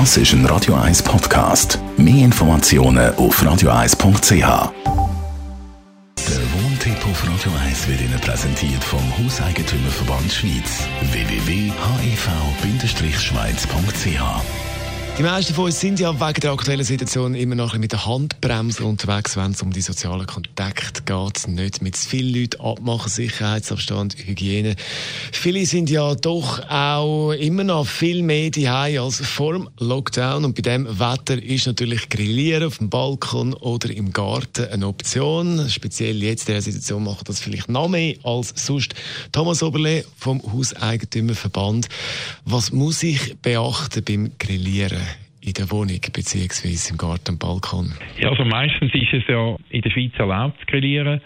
Das ist ein Radio 1 Podcast. Mehr Informationen auf radio1.ch. Der Wohntipp auf Radio 1 wird Ihnen präsentiert vom Hauseigentümerverband Schweiz. www.hev-schweiz.ch die meisten von uns sind ja wegen der aktuellen Situation immer noch mit der Handbremse unterwegs, wenn es um die sozialen Kontakte geht. Nicht mit zu vielen Leuten abmachen, Sicherheitsabstand, Hygiene. Viele sind ja doch auch immer noch viel mehr daheim als vor dem Lockdown. Und bei dem Wetter ist natürlich Grillieren auf dem Balkon oder im Garten eine Option. Speziell jetzt in dieser Situation macht das vielleicht noch mehr als sonst. Thomas Oberle vom Hauseigentümerverband. Was muss ich beachten beim Grillieren? In der Wohnung bzw. im Garten, Balkon? Ja, also meistens ist es ja in der Schweiz erlaubt zu grillieren.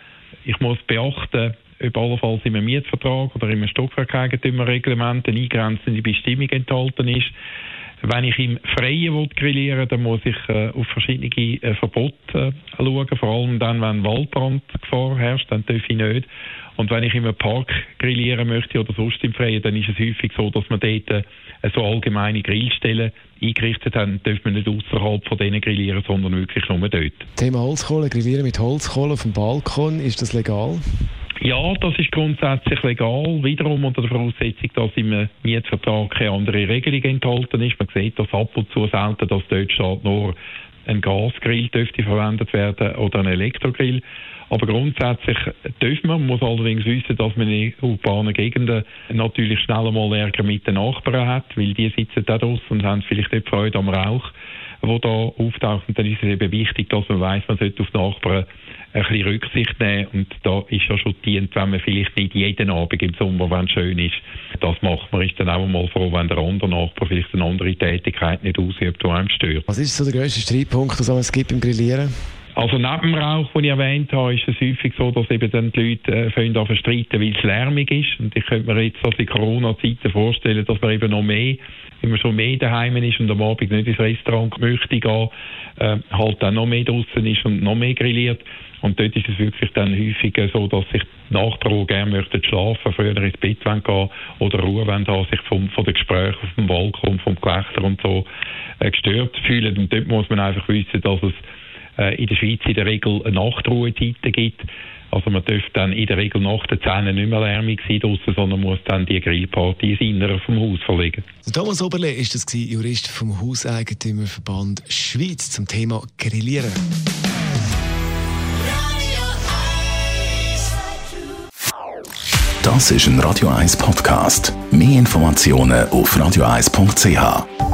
Ich muss beachten, ob allenfalls in einem Mietvertrag oder in einem Stockwerkeigentümerreglement eine eingrenzende Bestimmung enthalten ist. Wenn ich im Freien will grillieren dann muss ich äh, auf verschiedene äh, Verbote äh, schauen. Vor allem dann, wenn Waldbrandgefahr herrscht, dann darf ich nicht. Und wenn ich einem Park grillieren möchte oder sonst im Freien, dann ist es häufig so, dass man dort äh, so allgemeine Grillstellen eingerichtet haben, darf man nicht außerhalb von denen grillieren, sondern wirklich nur dort. Thema Holzkohle, grillieren mit Holzkohle auf dem Balkon, ist das legal? Ja, das ist grundsätzlich legal. Wiederum unter der Voraussetzung, dass im Mietvertrag keine andere Regelung enthalten ist. Man sieht das ab und zu selten, dass steht, nur ein Gasgrill dürfte verwendet werden oder ein Elektrogrill. Aber grundsätzlich dürfen man, muss allerdings wissen, dass man in urbanen Gegenden natürlich schnell einmal Ärger mit den Nachbarn hat, weil die sitzen da draußen und haben vielleicht nicht Freude am Rauch, wo da auftaucht. Und dann ist es eben wichtig, dass man weiß, man sollte auf die Nachbarn ein bisschen Rücksicht nehmen. Und da ist ja schon dient, wenn man vielleicht nicht jeden Abend im Sommer, wenn es schön ist, das macht man, ist dann auch mal froh, wenn der andere Nachbar vielleicht eine andere Tätigkeit nicht ausübt, die einem stört. Was ist so der grösste Streitpunkt, den es gibt im Grillieren? Also neben dem Rauch, den ich erwähnt habe, ist es häufig so, dass eben dann die Leute äh, fangen an verstreiten, weil es lärmig ist. Und ich könnte mir jetzt also in Corona-Zeiten vorstellen, dass man eben noch mehr, wenn man schon mehr daheim ist und am Abend nicht ins Restaurant möchte gehen, äh, halt dann noch mehr draußen ist und noch mehr grilliert. Und dort ist es wirklich dann häufig so, dass sich die Nachbarn, die gerne möchten schlafen, früher ins Bett gehen wollen oder Ruhe wollen haben, sich vom, von den Gesprächen auf dem Balkon, vom Gelächter und so äh, gestört fühlen. Und dort muss man einfach wissen, dass es äh, in der Schweiz in der Regel eine Nachtruhezeiten gibt. Also man dürfte dann in der Regel nach den Zähnen nicht mehr lärmig sein draussen, sondern muss dann die Grillparty ins Innere vom Haus verlegen. Thomas Oberle ist das Jurist vom Hauseigentümerverband Schweiz zum Thema Grillieren. Das ist ein Radio 1 Podcast. Mehr Informationen auf radio1.ch.